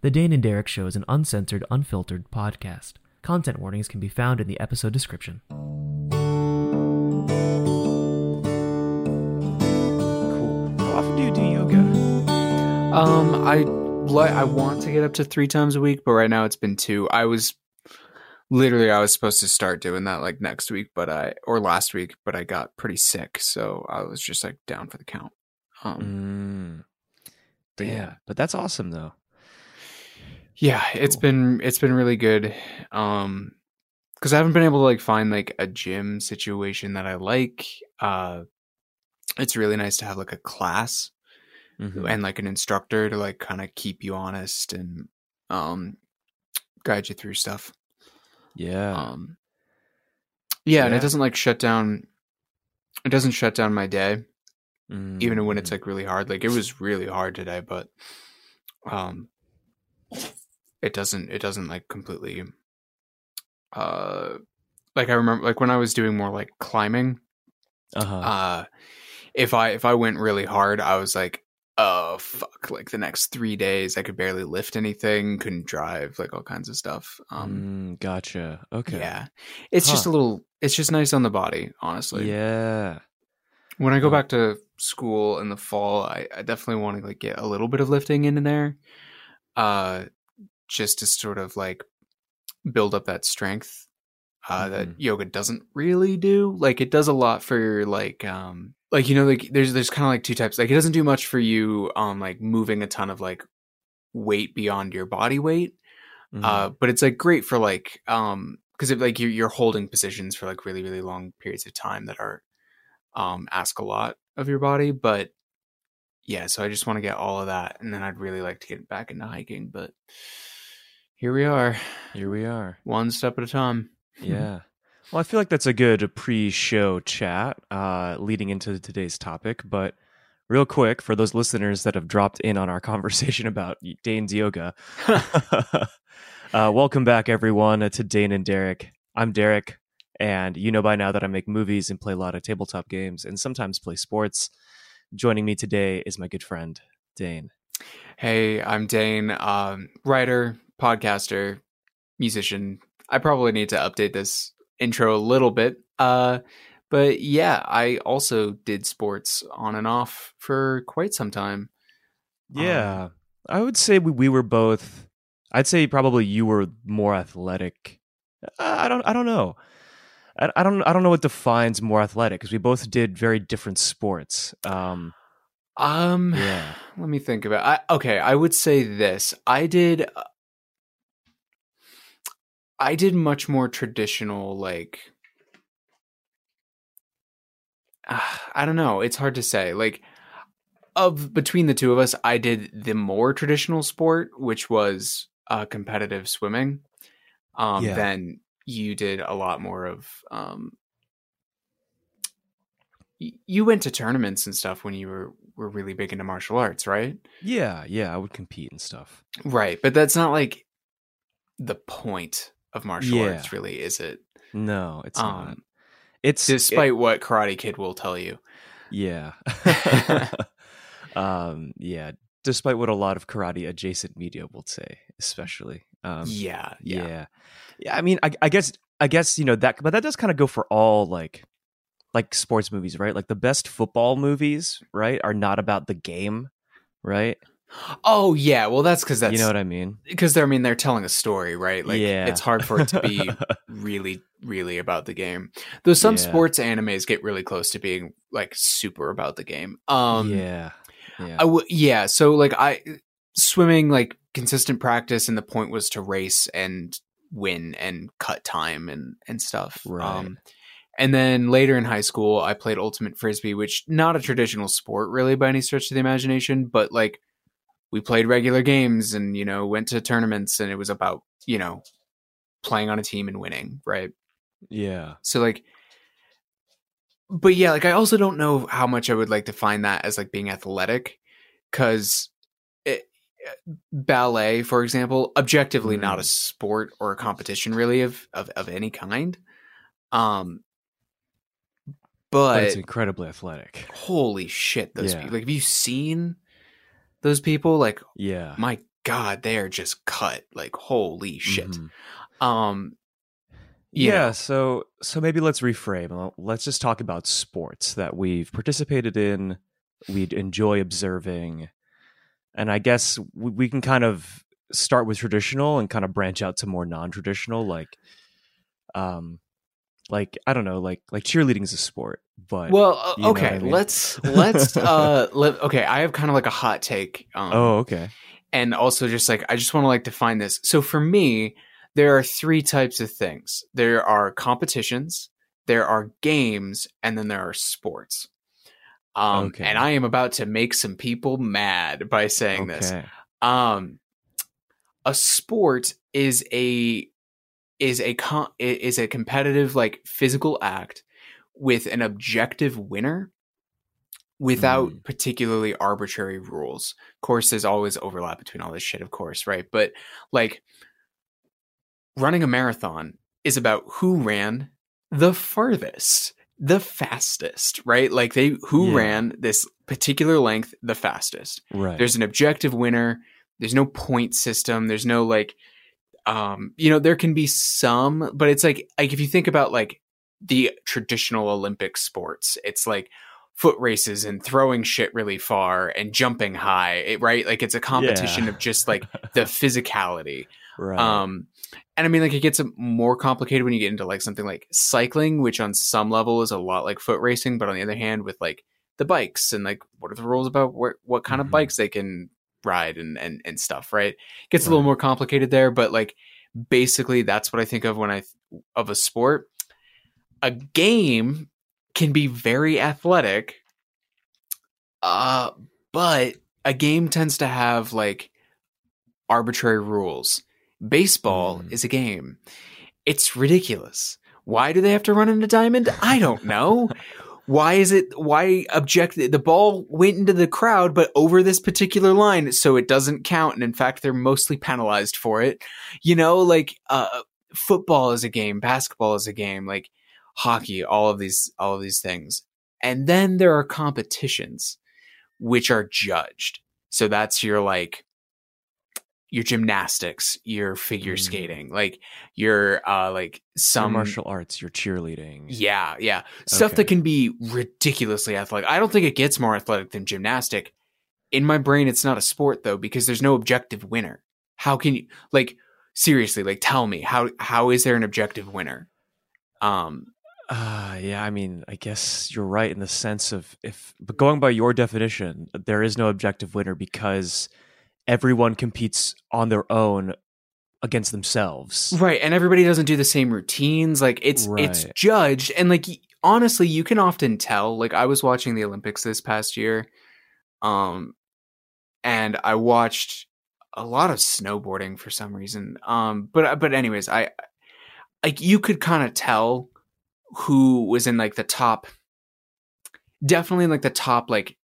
The Dane and Derek Show is an uncensored, unfiltered podcast. Content warnings can be found in the episode description. Cool. How often do you do yoga? Um, I li- I want to get up to three times a week, but right now it's been two. I was literally I was supposed to start doing that like next week, but I or last week, but I got pretty sick, so I was just like down for the count. Um, Mm. But yeah, but that's awesome though. Yeah, it's Cool. been it's been really good. Um, because I haven't been able to like find like a gym situation that I like. Uh, it's really nice to have like a class Mhm. and like an instructor to like kind of keep you honest and um guide you through stuff. Yeah. Um yeah, and it doesn't like shut down it doesn't shut down my day even when it's Mm. like really hard. Like it was really hard today, but um it doesn't it doesn't like completely uh like I remember like when I was doing more like climbing, uh-huh. uh if i if i went really hard i was like oh fuck like the next three days i could barely lift anything couldn't drive like all kinds of stuff um Mm, gotcha. Okay. yeah it's just a little it's just nice on the body honestly Yeah. when i go Huh. back to school in the fall i, I definitely want to like get a little bit of lifting in there uh just to sort of like build up that strength uh Mhm. that yoga doesn't really do like it does a lot for like um like you know like there's there's kind of like two types like it doesn't do much for you um like moving a ton of like weight beyond your body weight Mhm. uh but it's like great for like um because if like you're, you're holding positions for like really really long periods of time that are um ask a lot of your body but yeah so i just want to get all of that and then i'd really like to get back into hiking but here we are Here we are. one step at a time Yeah. Well, I feel like that's a good pre-show chat uh, leading into today's topic. But real quick, for those listeners that have dropped in on our conversation about Dane's yoga, uh, welcome back, everyone, uh, to Dane and Derek. I'm Derek, and you know by now that I make movies and play a lot of tabletop games and sometimes play sports. Joining me today is my good friend, Dane. Hey, I'm Dane, um, writer, podcaster, musician. I probably need to update this intro a little bit. Uh, but yeah, I also did sports on and off for quite some time. Yeah, I would say we, we were both. I'd say probably you were more athletic. I I don't. I don't know. I, I don't. I don't know what defines more athletic because we both did very different sports. Um, Um, Yeah. let me think about. I, okay, I would say this. I did. I did much more traditional, like. I don't know. It's hard to say. Like, of between the two of us, I did the more traditional sport, which was uh, competitive swimming. Um, Yeah. Then you did a lot more of. Um, y- you went to tournaments and stuff when you were were really big into martial arts, right? yeah, yeah, I would compete and stuff. Right, but that's not like the point of martial Yeah. arts, really, is it? No, it's not. Um, It's despite what Karate Kid will tell you. yeah, um, yeah. Despite what a lot of karate adjacent media will say, especially. Um, yeah, yeah, yeah yeah i mean I, I guess i guess you know that but that does kind of go for all like like sports movies right like the best football movies right are not about the game right Oh yeah, well that's because that's you know what i mean because they're I mean they're telling a story, right? Like Yeah. it's hard for it to be really, really about the game. Though some Yeah. sports animes get really close to being like super about the game. Um, yeah yeah I w- yeah. So like I swimming like consistent practice, and the point was to race and win and cut time and and stuff. Right. Um, and then later in high school, I played ultimate frisbee, which not a traditional sport really by any stretch of the imagination, but like we played regular games and you know went to tournaments, and it was about you know playing on a team and winning, right? yeah So like but yeah, like I also don't know how much I would like to find that as like being athletic cuz ballet for example, objectively not a Mm. sport or a competition really of of of any kind. Um but but it's incredibly athletic holy shit those Yeah. people like have you seen those people like yeah my god, they are just cut. Like holy shit. Mhm. Um Yeah, so so maybe let's reframe. Let's just talk about sports that we've participated in, We'd enjoy observing, and I guess we, we can kind of start with traditional and kind of branch out to more non-traditional, like, um, like I don't know, like like cheerleading is a sport, but well, uh, you know what okay, I mean. let's let's uh let, okay, I have kind of like a hot take. Um, oh, okay, and also just like I just want to like define this. So for me, there are three types of things. There are competitions, there are games, and then there are sports. Um Okay. and I am about to make some people mad by saying this. Um a sport is a is a con- is a competitive like physical act with an objective winner without Mm. particularly arbitrary rules. Of course, there's always overlap between all this shit, of course, right? But like running a marathon is about who ran the farthest, the fastest, right? Like they who Yeah. ran this particular length the fastest. right. There's an objective winner. There's no point system. There's no like um you know there can be some but it's like like if you think about like the traditional olympic sports it's like foot races and throwing shit really far and jumping high it- right like it's a competition Yeah. of just like the physicality right. um and i mean like it gets more complicated when you get into like something like cycling which on some level is a lot like foot racing but on the other hand with like the bikes and like what are the rules about where, what kind Mhm. of bikes they can ride and and, and stuff right? Gets a little more complicated there but like basically that's what i think of when i th- of a sport. A game can be very athletic uh but a game tends to have like arbitrary rules. Baseball Mm. is a game. It's ridiculous. Why do they have to run in a diamond? I don't know why is it why object the ball went into the crowd but over this particular line so it doesn't count and in fact they're mostly penalized for it. You know like uh football is a game basketball is a game like hockey all of these all of these things. And then there are competitions which are judged. So that's your like your gymnastics your figure Mm. skating like your uh like Your some martial arts, your cheerleading. yeah, yeah. Stuff Okay. that can be ridiculously athletic. I don't think it gets more athletic than gymnastic. In my brain, it's not a sport though, because there's no objective winner. How can you like seriously, like tell me, how how is there an objective winner? Um Uh, yeah, I mean, I guess you're right in the sense of if, but going by your definition, there is no objective winner because everyone competes on their own against themselves. right, and everybody doesn't do the same routines. Like it's it's judged and like honestly, you can often tell. Like I was watching the Olympics this past year. Um and I watched a lot of snowboarding for some reason. Um, but but anyways, I like you could kind of tell who was in like the top, definitely in like the top like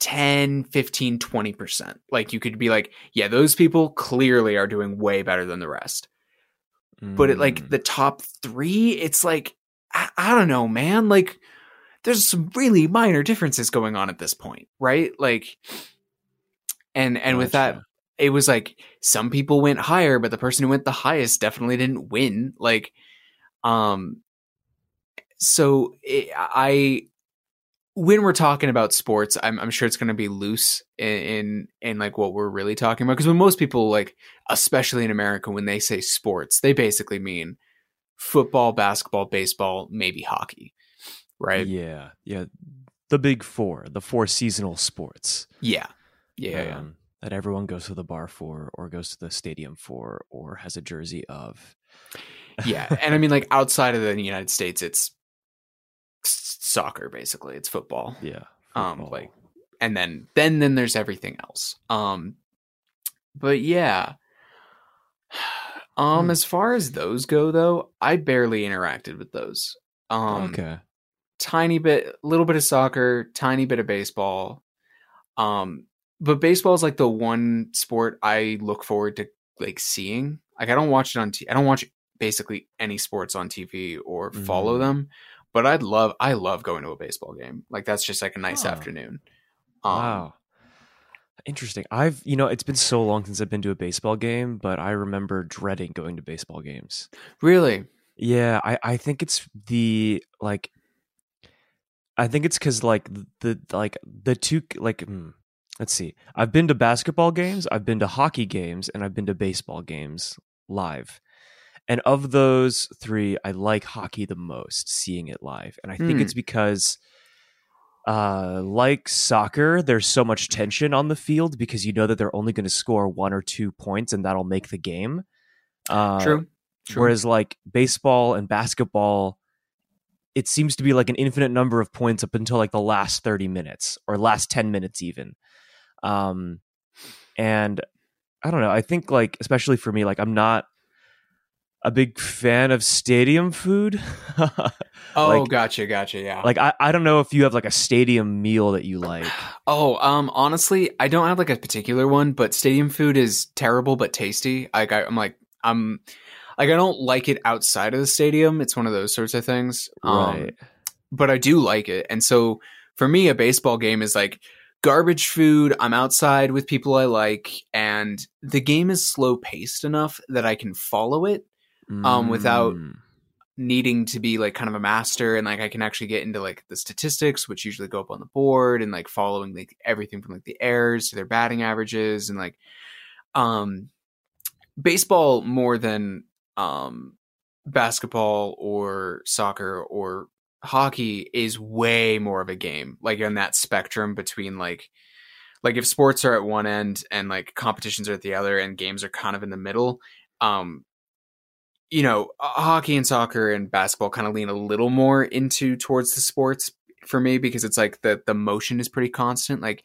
10, 15, 20 percent. Like you could be like, yeah, those people clearly are doing way better than the rest. But at like Mm, the top three, it's like I, I don't know, man. Like there's some really minor differences going on at this point, right? Like, and and with that, it was like some people went higher, but the person who went the highest definitely didn't win. Like, um, so it, I, when we're talking about sports, I'm, I'm sure it's going to be loose in, in in like what we're really talking about. Because when most people like, especially in America, when they say sports, they basically mean football, basketball, baseball, maybe hockey, right? Yeah, yeah. The big four, the four seasonal sports. Yeah, yeah, yeah. um, That everyone goes to the bar for, or goes to the stadium for, or has a jersey of. yeah and i mean like outside of the united states it's soccer basically it's football yeah. um like and then then then there's everything else um but yeah um Hmm. as far as those go though i barely interacted with those um okay. tiny bit little bit of soccer tiny bit of baseball um but baseball is like the one sport i look forward to like seeing like i don't watch it on t- i don't watch basically any sports on tv or follow Mhm. them but i'd love i love going to a baseball game like that's just like a nice Huh. afternoon um, wow. Interesting. I've you know it's been so long since I've been to a baseball game, but I remember dreading going to baseball games. Really? Yeah, I I think it's the like I think it's cuz like the like the two like mm, let's see. I've been to basketball games, I've been to hockey games, and I've been to baseball games live. And of those 3, I like hockey the most, seeing it live. And I think Hmm. it's because uh, like soccer, there's so much tension on the field because you know that they're only going to score one or two points and that'll make the game. Uh, True. True. Whereas like baseball and basketball, it seems to be like an infinite number of points up until like the last 30 minutes or last 10 minutes even. Um, and I don't know. I think like, especially for me, like I'm not a big fan of stadium food. oh, like- gotcha, gotcha. Yeah. like I, I don't know if you have like a stadium meal that you like. Oh, um, honestly, I don't have like a particular one, but stadium food is terrible but tasty. Like I, I'm like I'm like I don't like it outside of the stadium. It's one of those sorts of things. Um, right. but I do like it. And so for me, a baseball game is like garbage food. I'm outside with people I like, and the game is slow paced enough that I can follow it um, without- Mm. needing to be like kind of a master and like I can actually get into like the statistics which usually go up on the board and like following like everything from like the errors to their batting averages and like um baseball more than um basketball or soccer or hockey is way more of a game like on that spectrum between like like if sports are at one end and like competitions are at the other and games are kind of in the middle um you know uh, hockey and soccer and basketball kind of lean a little more into towards the sports for me because it's like the the motion is pretty constant like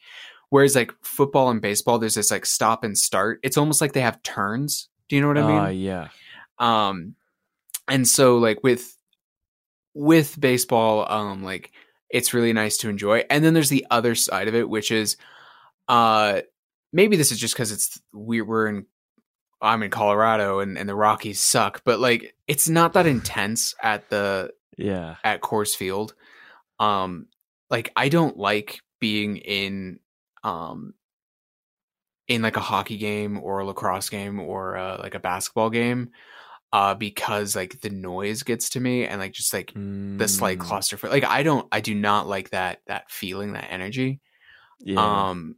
whereas like football and baseball there's this like stop and start. It's almost like they have turns. Do you know what i mean? Ah, yeah. um and so like with with baseball um like it's really nice to enjoy. And then there's the other side of it which is uh maybe this is just because it's we we're in i'm in colorado and, and the rockies suck but like it's not that intense at the Yeah. at Coors Field um like i don't like being in um in like a hockey game or a lacrosse game or uh, like a basketball game uh because like the noise gets to me and like just like the slight Mm, claustrophobic like i don't i do not like that that feeling that energy Yeah. um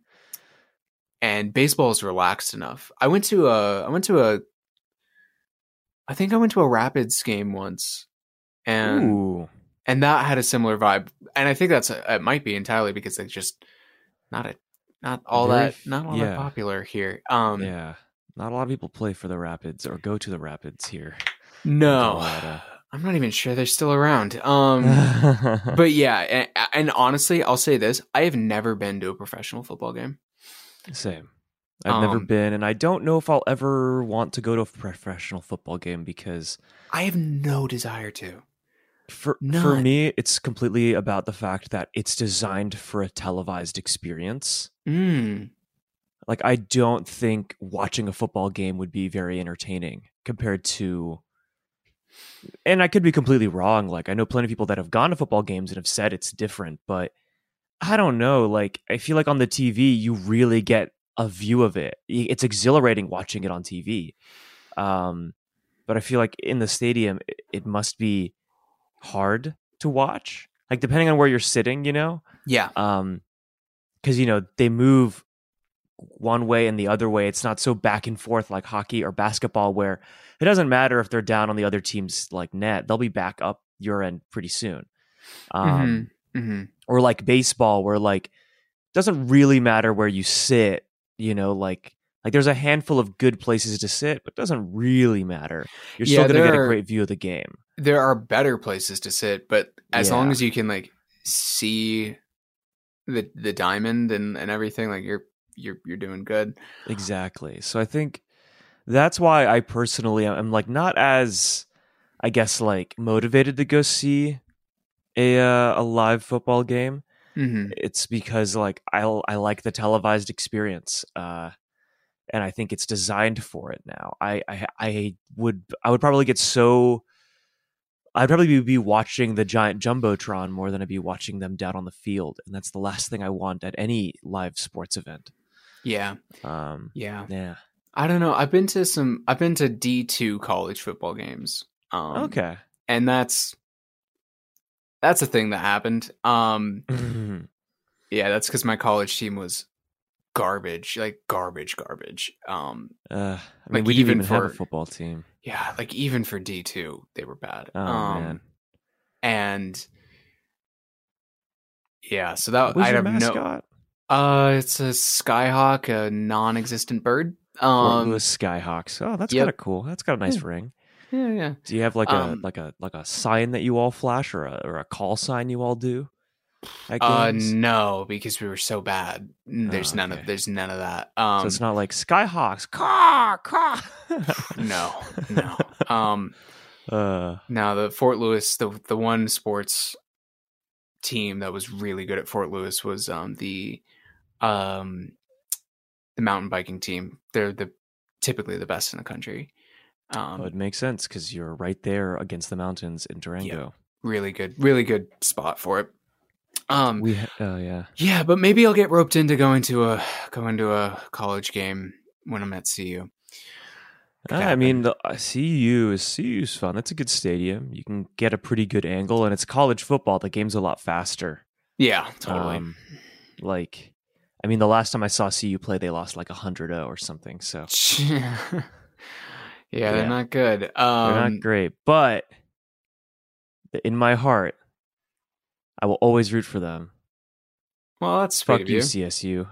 and baseball is relaxed enough i went to a i went to a i think i went to a rapids game once and Ooh. and that had a similar vibe and i think that's it might be entirely because it's just not a not all Very that not all yeah. that popular here um yeah. Not a lot of people play for the Rapids or go to the Rapids here. no i'm not even sure they're still around um but yeah and, and honestly i'll say this i have never been to a professional football game Same. I've never Um, been, and I don't know if I'll ever want to go to a professional football game because i have no desire to for for me, it's completely about the fact that it's designed for a televised experience. mm. Like, I don't think watching a football game would be very entertaining compared to. And I could be completely wrong. Like, I know plenty of people that have gone to football games and have said it's different, but I don't know. Like, I feel like on the TV, you really get a view of it. It's exhilarating watching it on TV. Um, but I feel like in the stadium, it, it must be hard to watch. Like, depending on where you're sitting, you know? yeah um because you know they move one way and the other way it's not so back and forth like hockey or basketball where it doesn't matter if they're down on the other team's like net they'll be back up your end pretty soon um hmm or like baseball where like doesn't really matter where you sit you know like like there's a handful of good places to sit but it doesn't really matter. You're Yeah, still going to get a great view of the game. there are better places to sit but as long as you can like see the the diamond and and everything like you're you're you're doing good. Exactly. So I think that's why I personally am like not as I guess like motivated to go see a uh, a live football game. hmm It's because like I I like the televised experience. Uh and I think it's designed for it now. I I I would I would probably get so I'd probably be- be watching the giant jumbotron more than I'd be watching them down on the field, and that's the last thing I want at any live sports event. Yeah, Um, yeah. yeah. I don't know. I've been to some. I've been to D two college football games. Um, okay. and that's that's a thing that happened. Um, yeah, that's because my college team was garbage, like garbage, garbage. Um, uh, I mean, Like, we didn't even even have a football team. yeah, like even for D two, they were bad. Oh um, man. and yeah, so that was I have mascot? no. Uh, it's a skyhawk, a non-existent bird. Um, Lewis Skyhawks. Oh, that's yep. kind of cool. That's got a nice ring. Yeah, yeah. Do you have like Um, a like a like a sign that you all flash or a or a call sign you all do? Uh, no, because we were so bad. There's Oh, none okay. of there's none of that. Um, so it's not like Skyhawks. Caw, caw. no, no. Um, Uh, now the Fort Lewis, the the one sports team that was really good at Fort Lewis was um the um the mountain biking team. They're the typically the best in the country. Um, it makes sense because you're right there against the mountains in Durango. really good, really good spot for it. Um, We, ha- oh yeah. yeah, but maybe I'll get roped into going to a going to a college game when I'm at CU. Ah, I mean, the uh, CU is CU is fun. That's a good stadium. You can get a pretty good angle, and it's college football. The game's a lot faster. Yeah, totally. Um, like, I mean, the last time I saw CU play, they lost like 100 0 or something. So yeah, they're Yeah. not good. they're Um, not great. But in my heart, I will always root for them. well, that's Fuck you, you. CSU.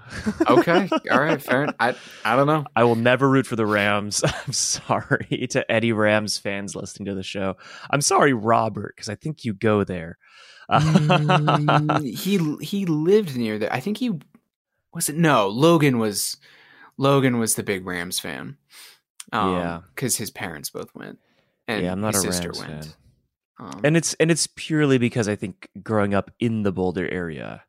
okay, all right, fair. I I don't know. I will never root for the Rams. I'm sorry to any Rams fans listening to the show. I'm sorry, Robert, because I think you go there. Mm, he he lived near there. I think he was it. No, Logan was Logan was the big Rams fan. Um, Yeah. because his parents both went, and yeah, I'm not his a sister Rams went. fan. Um, And it's and it's purely because I think growing up in the Boulder area,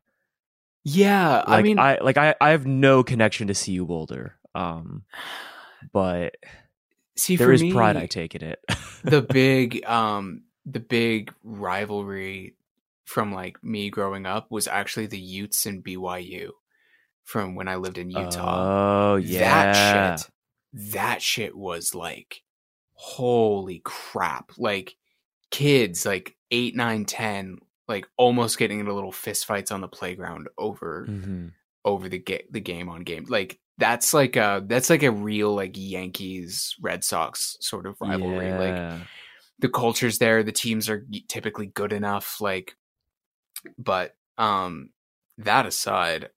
yeah, like I mean, I like I, I have no connection to CU Boulder. Um, but see, there for is me, pride I take in it. the big um the big rivalry from like me growing up was actually the Utes and BYU from when I lived in Utah. Oh yeah, That shit that shit was like holy crap. Like kids like eight, nine, ten, like almost getting into little fist fights on the playground over Mhm. over the ga- the game on game. Like that's like a that's like a real like Yankees Red Sox sort of rivalry. Like the culture's there the teams are typically good enough like but um that aside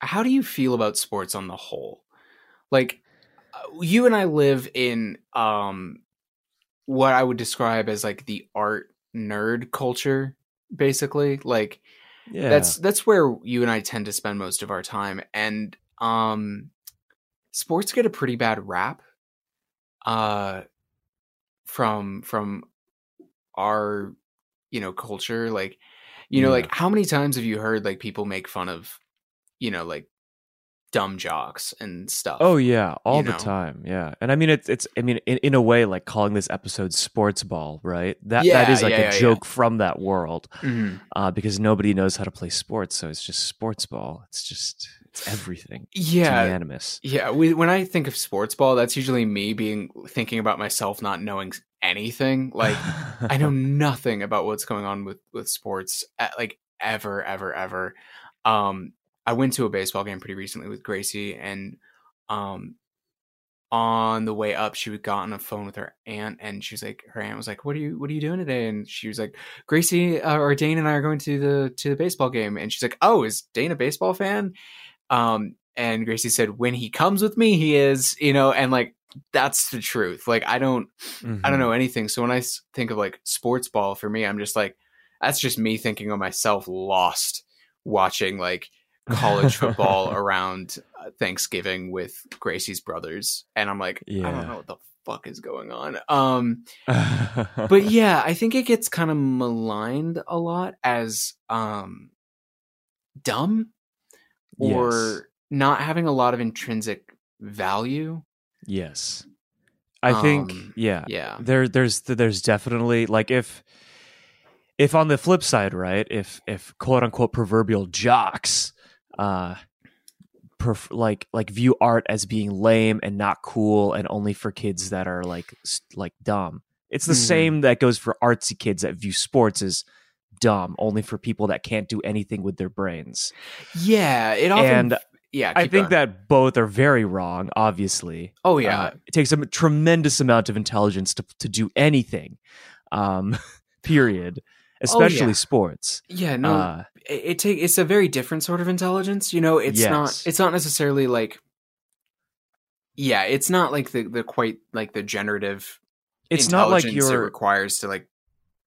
how do you feel about sports on the whole like you and i live in um what i would describe as like the art nerd culture basically. Like yeah, that's that's where you and I tend to spend most of our time. And um sports get a pretty bad rap uh from from our you know culture. Like you know Yeah. like how many times have you heard like people make fun of you know like dumb jocks and stuff Oh yeah, all the know? time. Yeah, and I mean it's it's I mean in, in a way like calling this episode sports ball, right? That that Yeah, is like yeah, a yeah, joke from that world, Mhm. uh, because nobody knows how to play sports, so it's just sports ball. It's just it's everything. It's yeah unanimous. Yeah, we, when I think of sports ball, that's usually me being thinking about myself not knowing anything. Like I know nothing about what's going on with with sports, at, like ever, ever, ever. Um, I went to a baseball game pretty recently with Gracie, and um, on the way up, she got on a phone with her aunt, and she was like, her aunt was like, "What are you What are you doing today?" And she was like, "Gracie uh, or Dane and I are going to the to the baseball game," and she's like, "Oh, is Dane a baseball fan?" Um, and Gracie said, "When he comes with me, he is," you know, and like that's the truth. Like I don't. I Mm-hmm. don't know anything. So when I think of like sports ball for me, I'm just like, that's just me thinking of myself lost watching like college football around uh, Thanksgiving with Gracie's brothers. And I'm like, I don't know what the fuck is going on. Um, but yeah, I think it gets kind of maligned a lot as um dumb or Yes. not having a lot of intrinsic value. yes, I think Um, yeah, Yeah. there there's there's definitely like if if on the flip side right if if quote unquote proverbial jocks uh perf- like like view art as being lame and not cool and only for kids that are like like dumb. It's the Mhm. same that goes for artsy kids that view sports as dumb, only for people that can't do anything with their brains. Yeah, it often. And yeah, I think going. that both are very wrong. Obviously, Oh yeah, Uh, it takes a tremendous amount of intelligence to to do anything. Um, period. Especially Oh, yeah. sports. yeah. No, Uh, it, it take it's a very different sort of intelligence. You know, it's not. It's not necessarily like. Yeah, it's not like the the quite like the generative. it's not like your it requires to like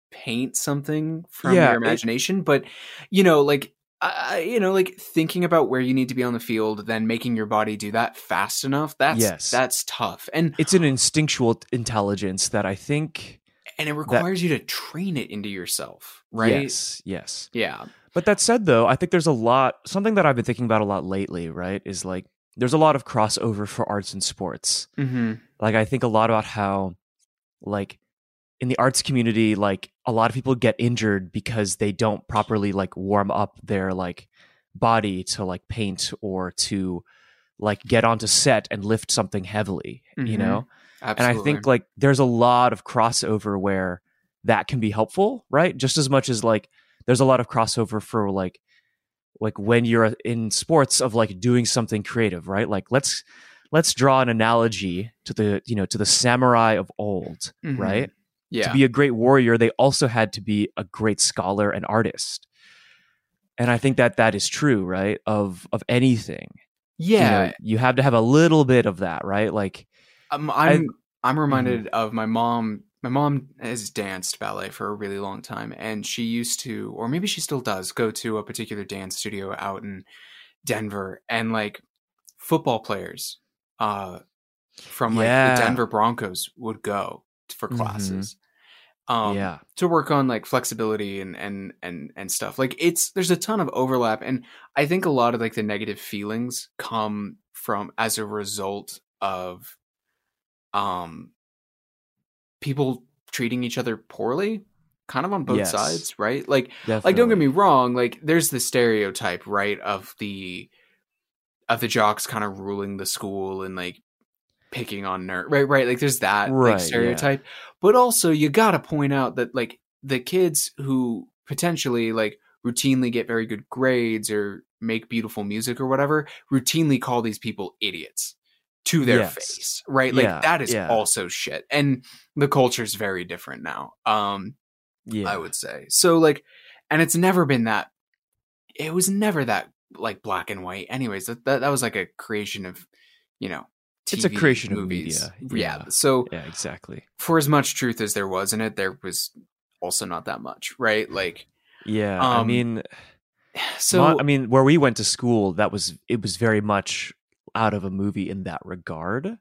paint something from Yeah, your it- imagination, but you know, like. Uh, you know, like thinking about where you need to be on the field, then making your body do that fast enough. That's Yes. that's tough, and it's an instinctual intelligence that I think and it requires you to train it into yourself, right? Yes, yes. Yeah. But that said, though, I think there's a lot. Something that I've been thinking about a lot lately, right, is like there's a lot of crossover for arts and sports. Mm-hmm. Like I think a lot about how, like, in the arts community, like a lot of people get injured because they don't properly like warm up their like body to like paint or to like get onto set and lift something heavily. You Mhm. know. Absolutely. And I think like there's a lot of crossover where that can be helpful, right? Just as much as like there's a lot of crossover for like like when you're in sports of like doing something creative, right? Like let's let's draw an analogy to the you know to the samurai of old, Mhm. right? yeah. To be a great warrior, they also had to be a great scholar and artist. And I think that that is true, right? Of of anything. You know, yeah. you have to have a little bit of that, right? Like Um, I'm I'm Mm-hmm. reminded of my mom. My mom has danced ballet for a really long time, and she used to, or maybe she still does, go to a particular dance studio out in Denver, and like football players, uh, from like Yeah. the Denver Broncos would go for Mhm. classes. Um, yeah. to work on like flexibility and and and and stuff like it's there's a ton of overlap and i think a lot of like the negative feelings come from as a result of um people treating each other poorly kind of on both Yes. sides right like Definitely. like don't get me wrong like there's the stereotype right of the of the jocks kind of ruling the school and like picking on nerd right right like there's that Right, like yeah. stereotype but also you gotta point out that like the kids who potentially like routinely get very good grades or make beautiful music or whatever routinely call these people idiots to their Yes. face right like Yeah, that is yeah. also shit and the culture's very different now um yeah. I would say. So like and it's never been that it was never that like black and white. Anyways, that that, that was like a creation of, you know, It's a TV, creation of media, Yeah. yeah. So Yeah, exactly. for as much truth as there was in it, there was also not that much, right? Like Yeah, I Um, mean, so I mean, where we went to school, that was it was very much out of a movie in that regard.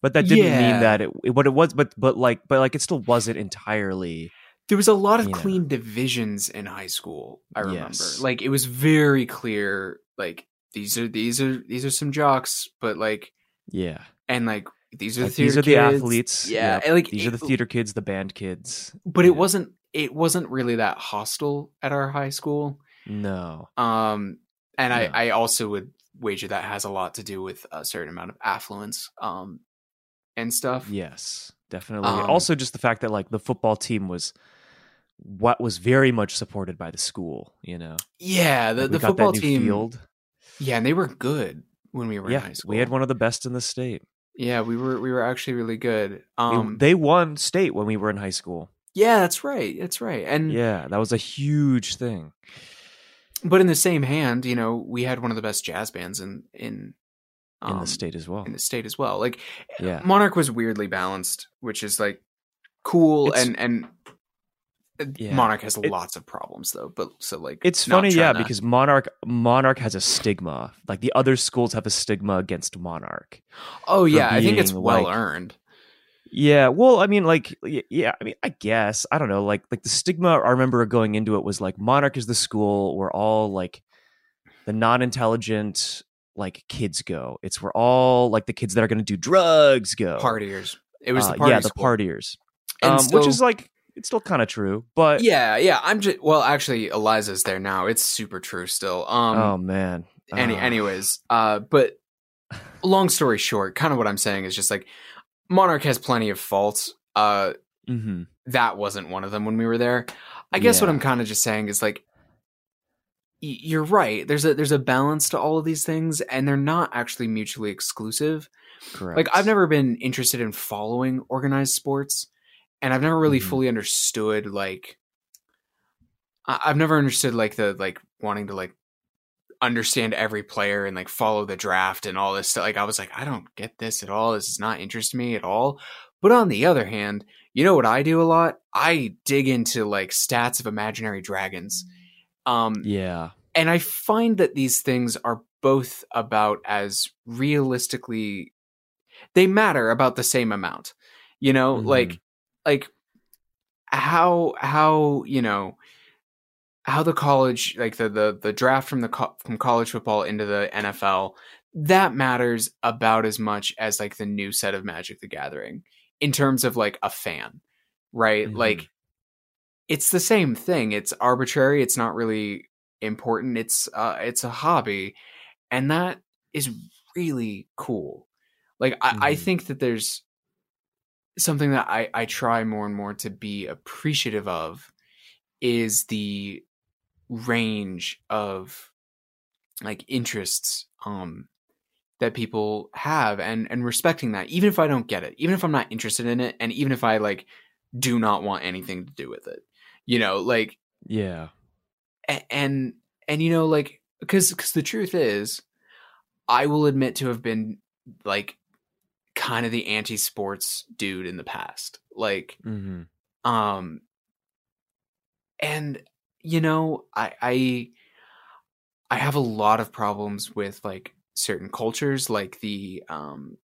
But that didn't Yeah. mean that it, it what it was, but but like but like it still wasn't entirely. there was a lot of you know. clean divisions in high school, I remember. Yes. Like it was very clear like these are these are these are some jocks, but like Yeah, and like these are the like, these theater are the athletes. Yeah, yep. like these are the theater kids, the band kids. but it wasn't it wasn't really that hostile at our high school No, um and No. i i also would wager that has a lot to do with a certain amount of affluence um and stuff yes, definitely. Um, also, just the fact that like the football team was what was very much supported by the school. You know, yeah the, Like, the football team field. yeah and they were good when we were in Yeah, high school we had one of the best in the state. yeah we were we were actually really good um they won state when we were in high school. yeah that's right that's right and Yeah, that was a huge thing. But in the same hand you know we had one of the best jazz bands in in in um, the state as well. in the state as well like Yeah. Monarch was weirdly balanced, which is like cool It's- and and uh, Yeah. Monarch has It- lots of problems though. But so like It's funny, yeah, to- because Monarch Monarch has a stigma. Like the other schools have a stigma against Monarch. oh yeah, I think it's well like- earned. Yeah, well, I mean, like, yeah, I mean, I guess I don't know. Like, like the stigma I remember going into it was like Monarch is the school where all like the non-intelligent like kids go. It's where all like the kids that are going to do drugs go. Partiers. It was Uh, the party yeah, the school. partiers, And um, which is like it's still kind of true, but Yeah, yeah. I'm just well, actually, Eliza's there now. It's super true still. Um, oh man, any Uh. anyways, uh, but long story short, kind of what I'm saying is just like Monarch has plenty of faults. Uh, hmm that wasn't one of them when we were there. I guess what I'm kind of just saying is like y- you're right. There's a there's a balance to all of these things and they're not actually mutually exclusive. Correct. Like I've never been interested in following organized sports and I've never really Mhm. fully understood like I- I've never understood like the like wanting to like understand every player and like follow the draft and all this stuff. Like I was like, I don't get this at all. This is not interest me at all. But on the other hand, you know what I do a lot? I dig into like stats of imaginary dragons. Um Yeah. and I find that these things are both about as realistically they matter about the same amount. You know, Mhm. like like how how, you know, how the college like the the the draft from the co- from college football into the NFL that matters about as much as like the new set of Magic the Gathering in terms of like a fan, right? Mhm. Like it's the same thing. It's arbitrary. It's not really important. It's uh it's a hobby, and that is really cool. Like I, I Mhm. think that there's something that I I try more and more to be appreciative of is the range of like interests um that people have and and respecting that even if I don't get it even if I'm not interested in it and even if I like do not want anything to do with it you know like Yeah. a- and and you know like because because the truth is i will admit to have been like kind of the anti-sports dude in the past like hmm um and you know i i i have a lot of problems with like certain cultures like the um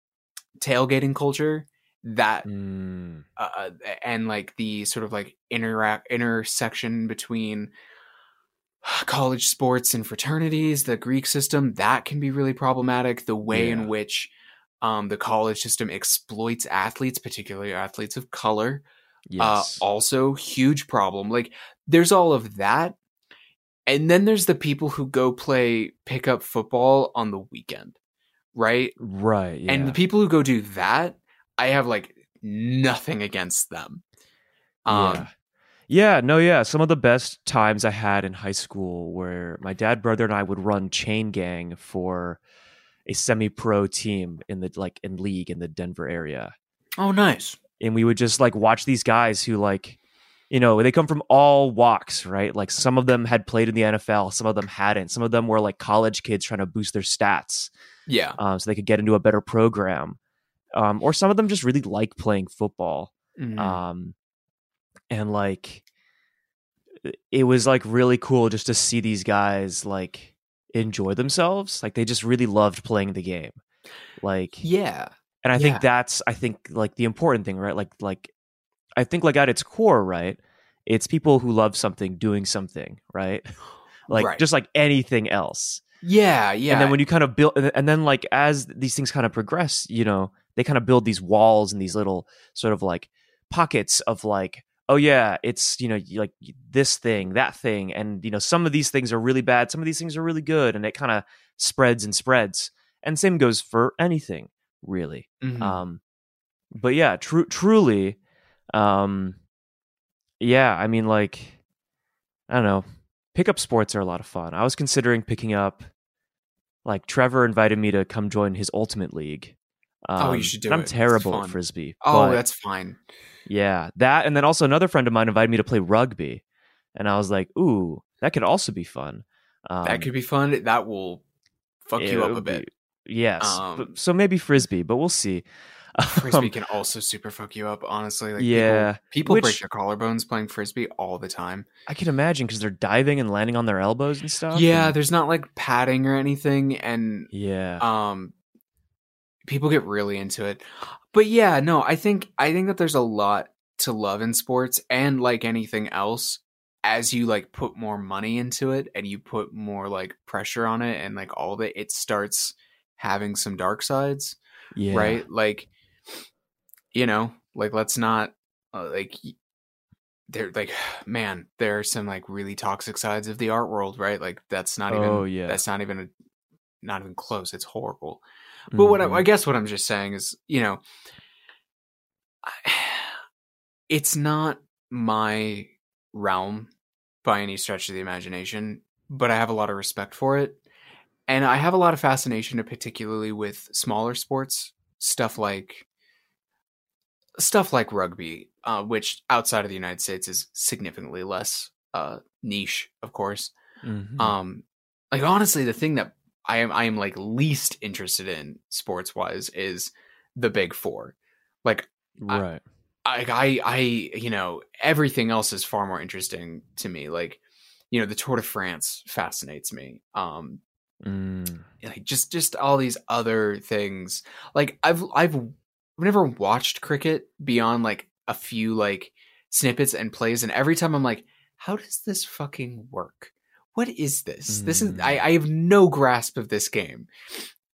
tailgating culture that Mm. uh, and like the sort of like interact intersection between college sports and fraternities, the Greek system that can be really problematic. The way Yeah. in which um, the college system exploits athletes, particularly athletes of color, Yes. uh, also huge problem. Like there's all of that, and then there's the people who go play pickup football on the weekend, right? right. Yeah. And the people who go do that, I have like nothing against them. Um, yeah. Yeah, no, yeah. Some of the best times I had in high school where my dad, brother, and I would run chain gang for a semi-pro team in the like in league in the Denver area, Oh, nice. and we would just like watch these guys who like, you know, they come from all walks, right? Like some of them had played in the NFL, some of them hadn't, some of them were like college kids trying to boost their stats, Yeah. um, so they could get into a better program, um, or some of them just really like playing football. Mhm. um and like it was like really cool just to see these guys like enjoy themselves like they just really loved playing the game like yeah. and i yeah. think that's i think like the important thing right like like i think like at its core right it's people who love something doing something right like Right. just like anything else Yeah. Yeah. and then when you kind of build and- then like as these things kind of progress you know they kind of build these walls and these little sort of like pockets of like oh yeah it's you know like this thing that thing and you know some of these things are really bad some of these things are really good and it kind of spreads and spreads and same goes for anything really Mhm. um but yeah tru- truly um yeah i mean like i don't know. Pickup sports are a lot of fun. I was considering picking up like trevor invited me to come join his ultimate league. Oh, you Um, should do and i'm terrible at frisbee oh, that's fine. yeah that and then also another friend of mine invited me to play rugby and i was like ooh that could also be fun. Um, that could be fun. That will fuck you up a bit. be- yes Um, but- so maybe frisbee but we'll see Frisbee Um, can also super fuck you up, honestly. Like Yeah, people, people break which- their collarbones playing frisbee all the time. I can imagine because they're diving and landing on their elbows and stuff. Yeah, and- there's not like padding or anything, and yeah, um, people get really into it. But yeah, no, I think I think that there's a lot to love in sports, and like anything else, as you like put more money into it and you put more like pressure on it and like all of it, it starts having some dark sides. yeah, right? Like, you know, like let's not uh, like they're Like, man, there are some like really toxic sides of the art world, right? Like that's not even Oh, yeah. that's not even a not even close. It's horrible. But what I, Mhm. I guess what I'm just saying is, you know, I- it's not my realm by any stretch of the imagination, but I have a lot of respect for it. And I have a lot of fascination, particularly with smaller sports, stuff like stuff like rugby, uh, which outside of the United States is significantly less uh, niche, of course. Mhm. Um, like honestly, the thing that I am I am like least interested in sports wise is the big four. Like right. I, I, I, you know, everything else is far more interesting to me. Like, you know, the Tour de France fascinates me. Um, Mm. like just, just all these other things. Like, I've, I've never watched cricket beyond like a few like snippets and plays, and every time I'm like, how does this fucking work? What is this? This is Mm. I, I have no grasp of this game.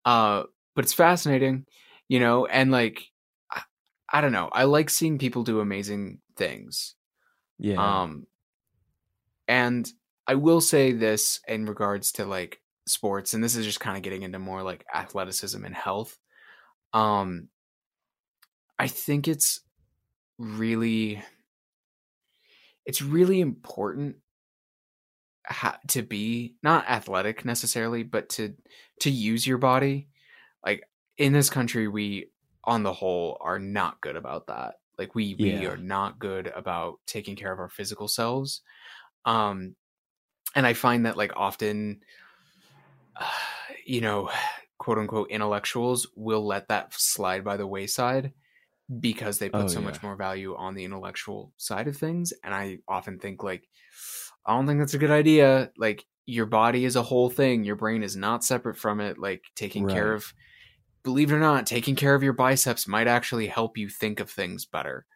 Uh, but it's fascinating, you know, and like I, I don't know. I like seeing people do amazing things. Yeah. Um and I will say this in regards to like sports, and this is just kind of getting into more like athleticism and health. Um I think it's really it's really important ha- to be not athletic necessarily, but to to use your body. Like in this country, we on the whole are not good about that. Like we we Yeah. are not good about taking care of our physical selves. Um, and I find that like often, uh, you know, quote unquote intellectuals will let that slide by the wayside because they put Oh, so yeah. much more value on the intellectual side of things. And I often think like, I don't think that's a good idea. Like your body is a whole thing. Your brain is not separate from it. Like taking care of, believe it or not, taking care of your biceps might actually help you think of things better.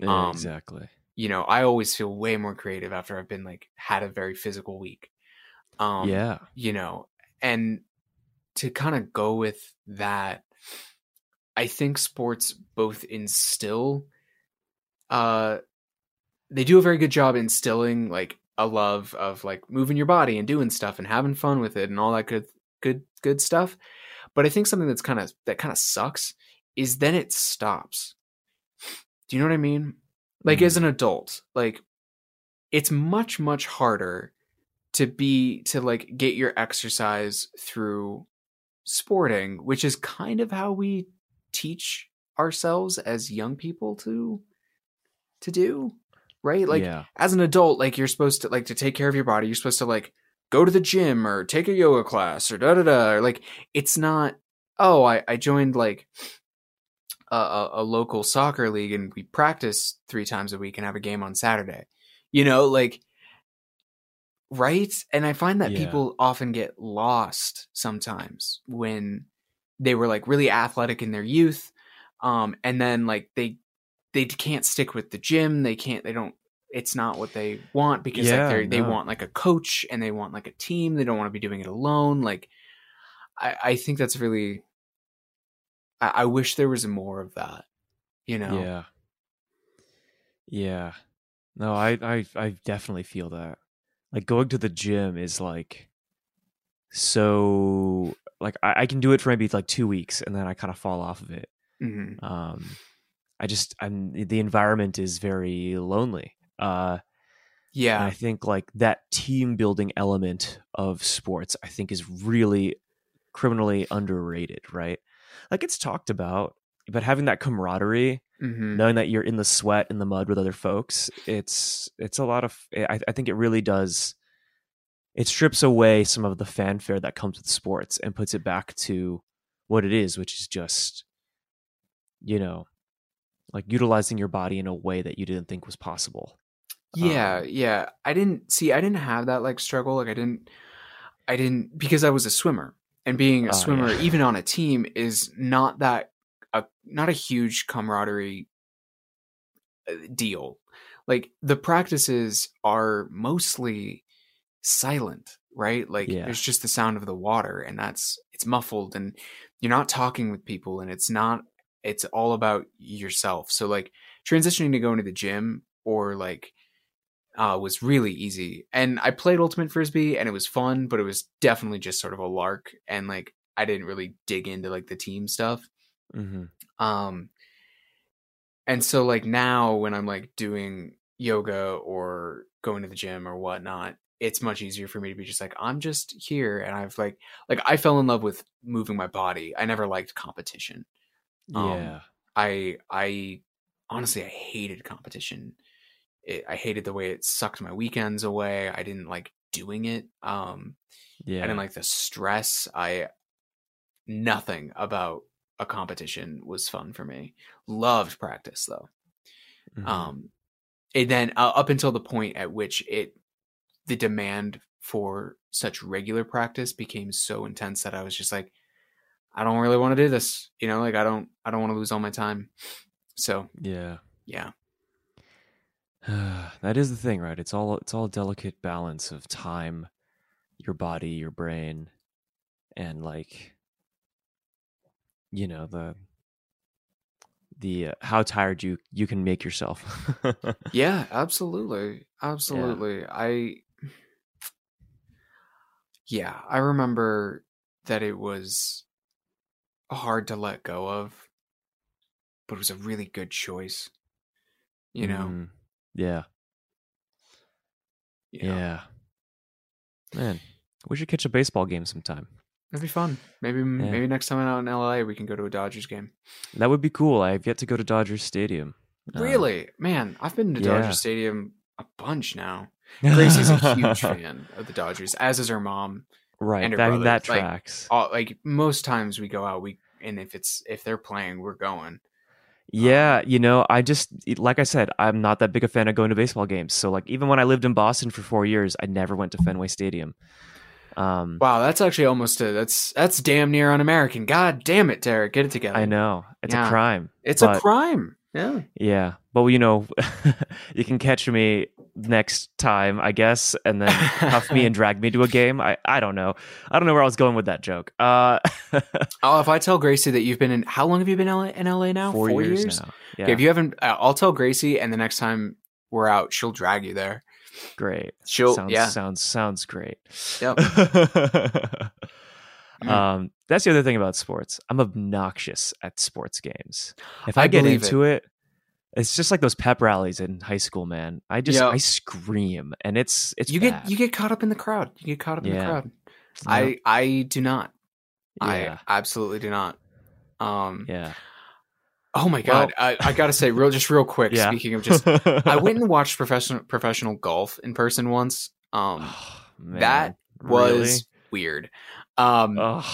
Yeah, um, exactly. You know, I always feel way more creative after I've been like had a very physical week. Um, yeah. you know, and to kind of go with that, I think sports both instill, uh, they do a very good job instilling like a love of like moving your body and doing stuff and having fun with it and all that good, good, good stuff. But I think something that's kind of that kind of sucks is then it stops. Do you know what I mean? Like as an adult, like it's much much harder to be to like get your exercise through sporting, which is kind of how we teach ourselves as young people to to do, right? Like yeah. as an adult, like you're supposed to like to take care of your body, you're supposed to like go to the gym or take a yoga class or da da da. Or like it's not. Oh, I I joined like a, a, a local soccer league and we practice three times a week and have a game on Saturday. You know, like right. And I find that Yeah. people often get lost sometimes when they were like really athletic in their youth, um, and then like they they can't stick with the gym. They can't. They don't. It's not what they want because Yeah, like they they want like a coach and they want like a team. They don't want to be doing it alone. Like I I think that's really. I, I wish there was more of that. You know. Yeah. Yeah. No, I, I I definitely feel that. Like going to the gym is like so like I, I can do it for maybe like two weeks and then I kind of fall off of it. hmm Um I just I'm the environment is very lonely. Uh and Yeah. I think like that team building element of sports, I think is really criminally underrated, right? Like it's talked about, but having that camaraderie, hmm knowing that you're in the sweat in the mud with other folks, it's it's a lot of. I, I think it really does. It strips away some of the fanfare that comes with sports and puts it back to what it is, which is just, you know, like utilizing your body in a way that you didn't think was possible. Yeah, Um, yeah. I didn't see. I didn't have that like struggle. Like I didn't. I didn't because I was a swimmer, and being a Oh, swimmer, yeah. even on a team, is not that a not a huge camaraderie uh, deal. Like the practices are mostly silent, right? Like Yeah. there's just the sound of the water, and that's it's muffled, and you're not talking with people, and it's not. It's all about yourself. So like transitioning to going to the gym or like uh, was really easy. And I played Ultimate Frisbee and it was fun, but it was definitely just sort of a lark. And like, I didn't really dig into like the team stuff. hmm Um, and so like now when I'm like doing yoga or going to the gym or whatnot, it's much easier for me to be just like, I'm just here. And I've like, like I fell in love with moving my body. I never liked competition. Um, Yeah. I I honestly I hated competition. It, I hated the way it sucked my weekends away. I didn't like doing it. Um, yeah. I didn't like the stress. I nothing about a competition was fun for me. Loved practice though. Mhm. Um, and then uh, up until the point at which it the demand for such regular practice became so intense that I was just like, I don't really want to do this. You know, like I don't I don't want to lose all my time. So yeah. yeah. that is the thing, right? It's all it's all a delicate balance of time, your body, your brain, and like you know the the uh, how tired you you can make yourself. Yeah, absolutely. Absolutely. I Yeah, I remember that it was hard to let go of, but it was a really good choice. You know? Mhm. Yeah. Yeah. Man, we should catch a baseball game sometime. It'd be fun. Maybe maybe next time I'm out in LA we can go to a Dodgers game. That would be cool. I've yet to go to Dodgers Stadium. Uh, Really? Man, I've been to yeah. Dodger Stadium a bunch now. Gracie's a huge fan of the Dodgers, as is her mom. Right. and her I mean, that brothers, like, tracks. All, like most times we go out, we and if it's if they're playing, we're going. Yeah, you know, I just like I said, I'm not that big a fan of going to baseball games. So like even when I lived in Boston for 4 years, I never went to Fenway Stadium. Um Wow, that's actually almost a that's that's damn near un-American. God damn it, Derek, get it together. I know. It's Yeah. a crime. it's a crime. Yeah. Yeah. But you know, you can catch me next time, I guess, and then cuff me and drag me to a game. I I don't know. I don't know where I was going with that joke. Uh Oh, if I tell Gracie that you've been in how long have you been in LA, in LA now? 4 years, now. Yeah. Okay, if you haven't, uh, I'll tell Gracie, and the next time we're out, she'll drag you there. Great. She'll sounds yeah. sounds sounds great. Yep. Mm. um, that's the other thing about sports. I'm obnoxious at sports games. If I, I get into it. It's just like those pep rallies in high school, man. I just Yep. I scream, and it's it's you bad. get you get caught up in the crowd. You get caught up in the crowd. Yeah. I I do not. yeah, I absolutely do not. Um. yeah. Oh my god. I, I gotta say, real just real quick. Yeah. Speaking of just, I went and watched professional professional golf in person once. Um, Oh, man, that was weird. Um, really?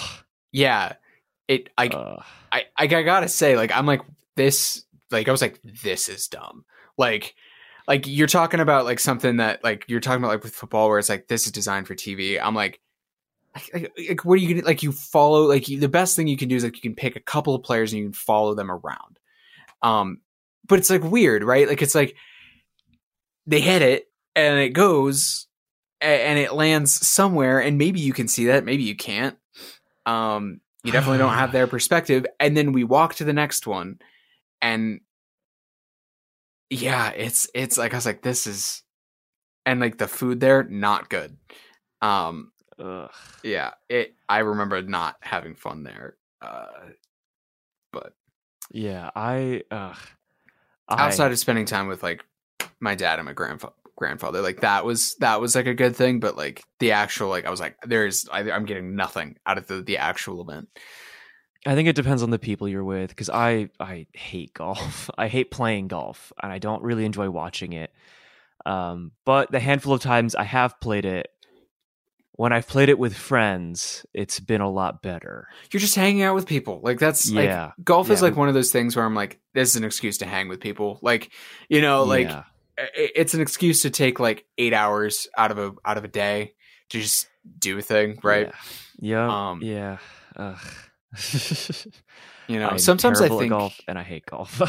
Yeah. It. I, ugh. I. I gotta say, like, I'm like this. Like, I was like, this is dumb. Like, like you're talking about like something that like you're talking about like with football where it's like this is designed for TV. I'm like. Like, like, what are you gonna like? You follow like you, the best thing you can do is like you can pick a couple of players and you can follow them around. Um, but it's like weird, right? Like it's like they hit it and it goes a- and it lands somewhere, and maybe you can see that, maybe you can't. Um, you definitely don't have their perspective. And then we walk to the next one, and yeah, it's it's like I was like, this is, and like the food there, not good. Um, Ugh. yeah, it. I remember not having fun there. Uh, but Yeah, I. Ugh. I- outside of spending time with like my dad and my grandfather grandfather like that was that was like a good thing but like the actual like i was like there's I, i'm getting nothing out of the the actual event I think it depends on the people you're with because I I hate golf. I hate playing golf and I don't really enjoy watching it. Um, but the handful of times I have played it, when I've played it with friends, it's been a lot better. you're just hanging out with people like that's Yeah, like golf is like one of those things where i'm like this is an excuse to hang with people like you know like Yeah. it's an excuse to take like eight hours out of a out of a day to just do a thing right Yeah. Yeah. Um, yeah. Ugh. you know I'm sometimes i think golf and I hate golf.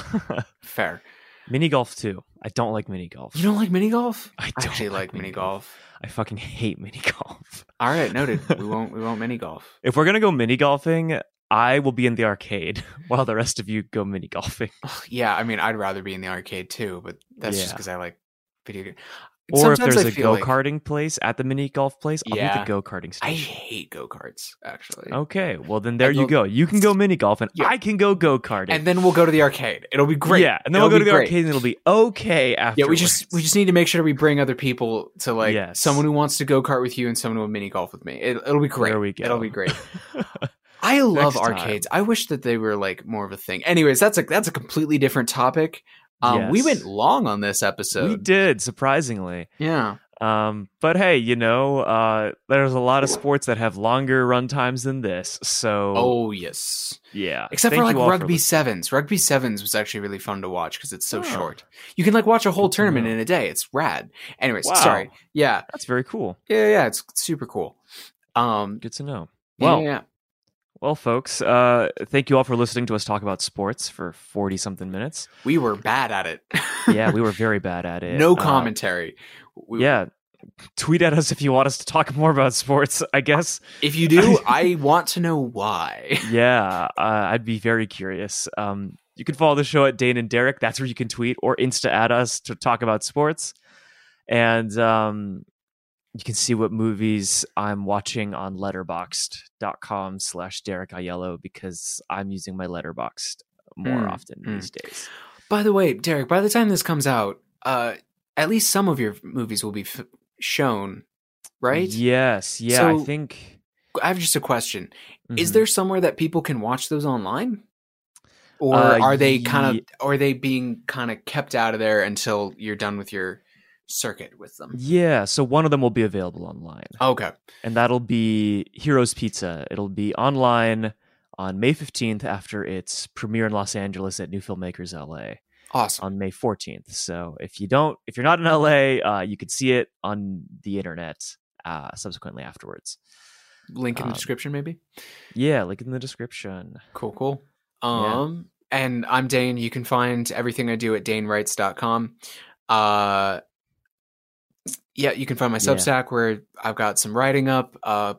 fair mini golf too. I don't like mini golf. you don't like mini golf I I don't actually like mini golf I fucking hate mini golf. All right, noted. we won't we won't mini golf. If we're gonna go mini golfing, I will be in the arcade while the rest of you go mini golfing. Yeah, I mean, I'd rather be in the arcade too, but that's just because I like video game. Or if there's I a go like- karting place at the mini golf place, I'll Yeah. be the go karting I hate go karts actually. Okay, well then there you go-. You can go mini golf, and Yeah. I can go go karting. And then we'll go to the arcade. It'll be great. Yeah, and then It'll we'll go to the great. arcade, and it'll be okay after. Yeah, we just we just need to make sure we bring other people to like Yes. someone who wants to go kart with you and someone who will mini golf with me. It, it'll be great. There we go. It'll be great. I love Next time. arcades. I wish that they were like more of a thing. Anyways, that's a that's a completely different topic. Um, We went long on this episode. we did surprisingly. Yeah. Um, but hey, you know, uh, there's a lot of sports that have longer run times than this. So Oh yes. yeah, Except Thank for like rugby listening. sevens. Rugby sevens was actually really fun to watch because it's so Oh. short. You can like watch a whole Good tournament know. in a day. It's rad. Anyways, Wow. sorry. Yeah. That's very cool. Yeah, yeah, it's super cool. Um Good to know. yeah, Well, yeah. Well, folks, uh, thank you all for listening to us talk about sports for forty something minutes. we were bad at it. Yeah, we were very bad at it. no Uh, commentary. We- yeah, tweet at us if you want us to talk more about sports. I guess. If you do, I want to know why. Yeah, uh, I'd be very curious. Um, you can follow the show at Dane and Derek. That's where you can tweet or Insta at us to talk about sports. And um, you can see what movies I'm watching on letterboxd.com slash Derek Aiello because I'm using my letterboxd more Mm, often mm. these days. By the way, Derek, by the time this comes out, uh, at least some of your movies will be f- shown, right? Yes. Yeah, I So- think. I have just a question. Is mhm. there somewhere that people can watch those online? Or Uh, are they kind of are they being kind of kept out of there until you're done with your circuit with them? Yeah, so one of them will be available online. Okay. and that'll be Heroes Pizza. It'll be online on May 15th after its premiere in Los Angeles at New Filmmakers LA Awesome. on May 14th. So if you don't, if you're not in LA, uh, you can see it on the internet uh, subsequently afterwards. Link in the um, description maybe. Yeah, link in the description. Cool, cool. Yeah. Um, and I'm Dane. You can find everything I do at danewrites.com. Uh, yeah, you can find my Yeah. Substack where I've got some writing up, uh,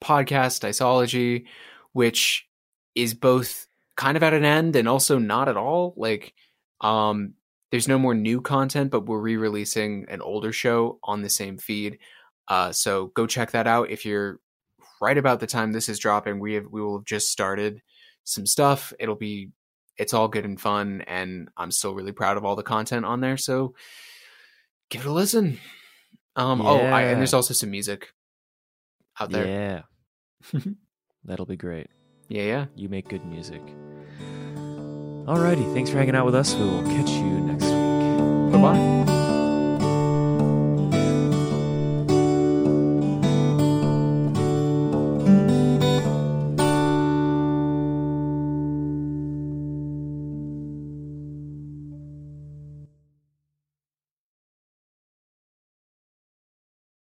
podcast, Diceology, which is both kind of at an end and also not at all. Like, um, there's no more new content, but we're re-releasing an older show on the same feed. Uh, so go check that out. If you're right about the time this is dropping, we have we will have just started some stuff. It'll be it's all good and fun, and I'm still really proud of all the content on there. So give it a listen. Um, Oh, I, and there's also some music out there. Yeah. That'll be great. Yeah, yeah. You make good music. Alrighty, thanks for hanging out with us. We will catch you next week. Bye bye.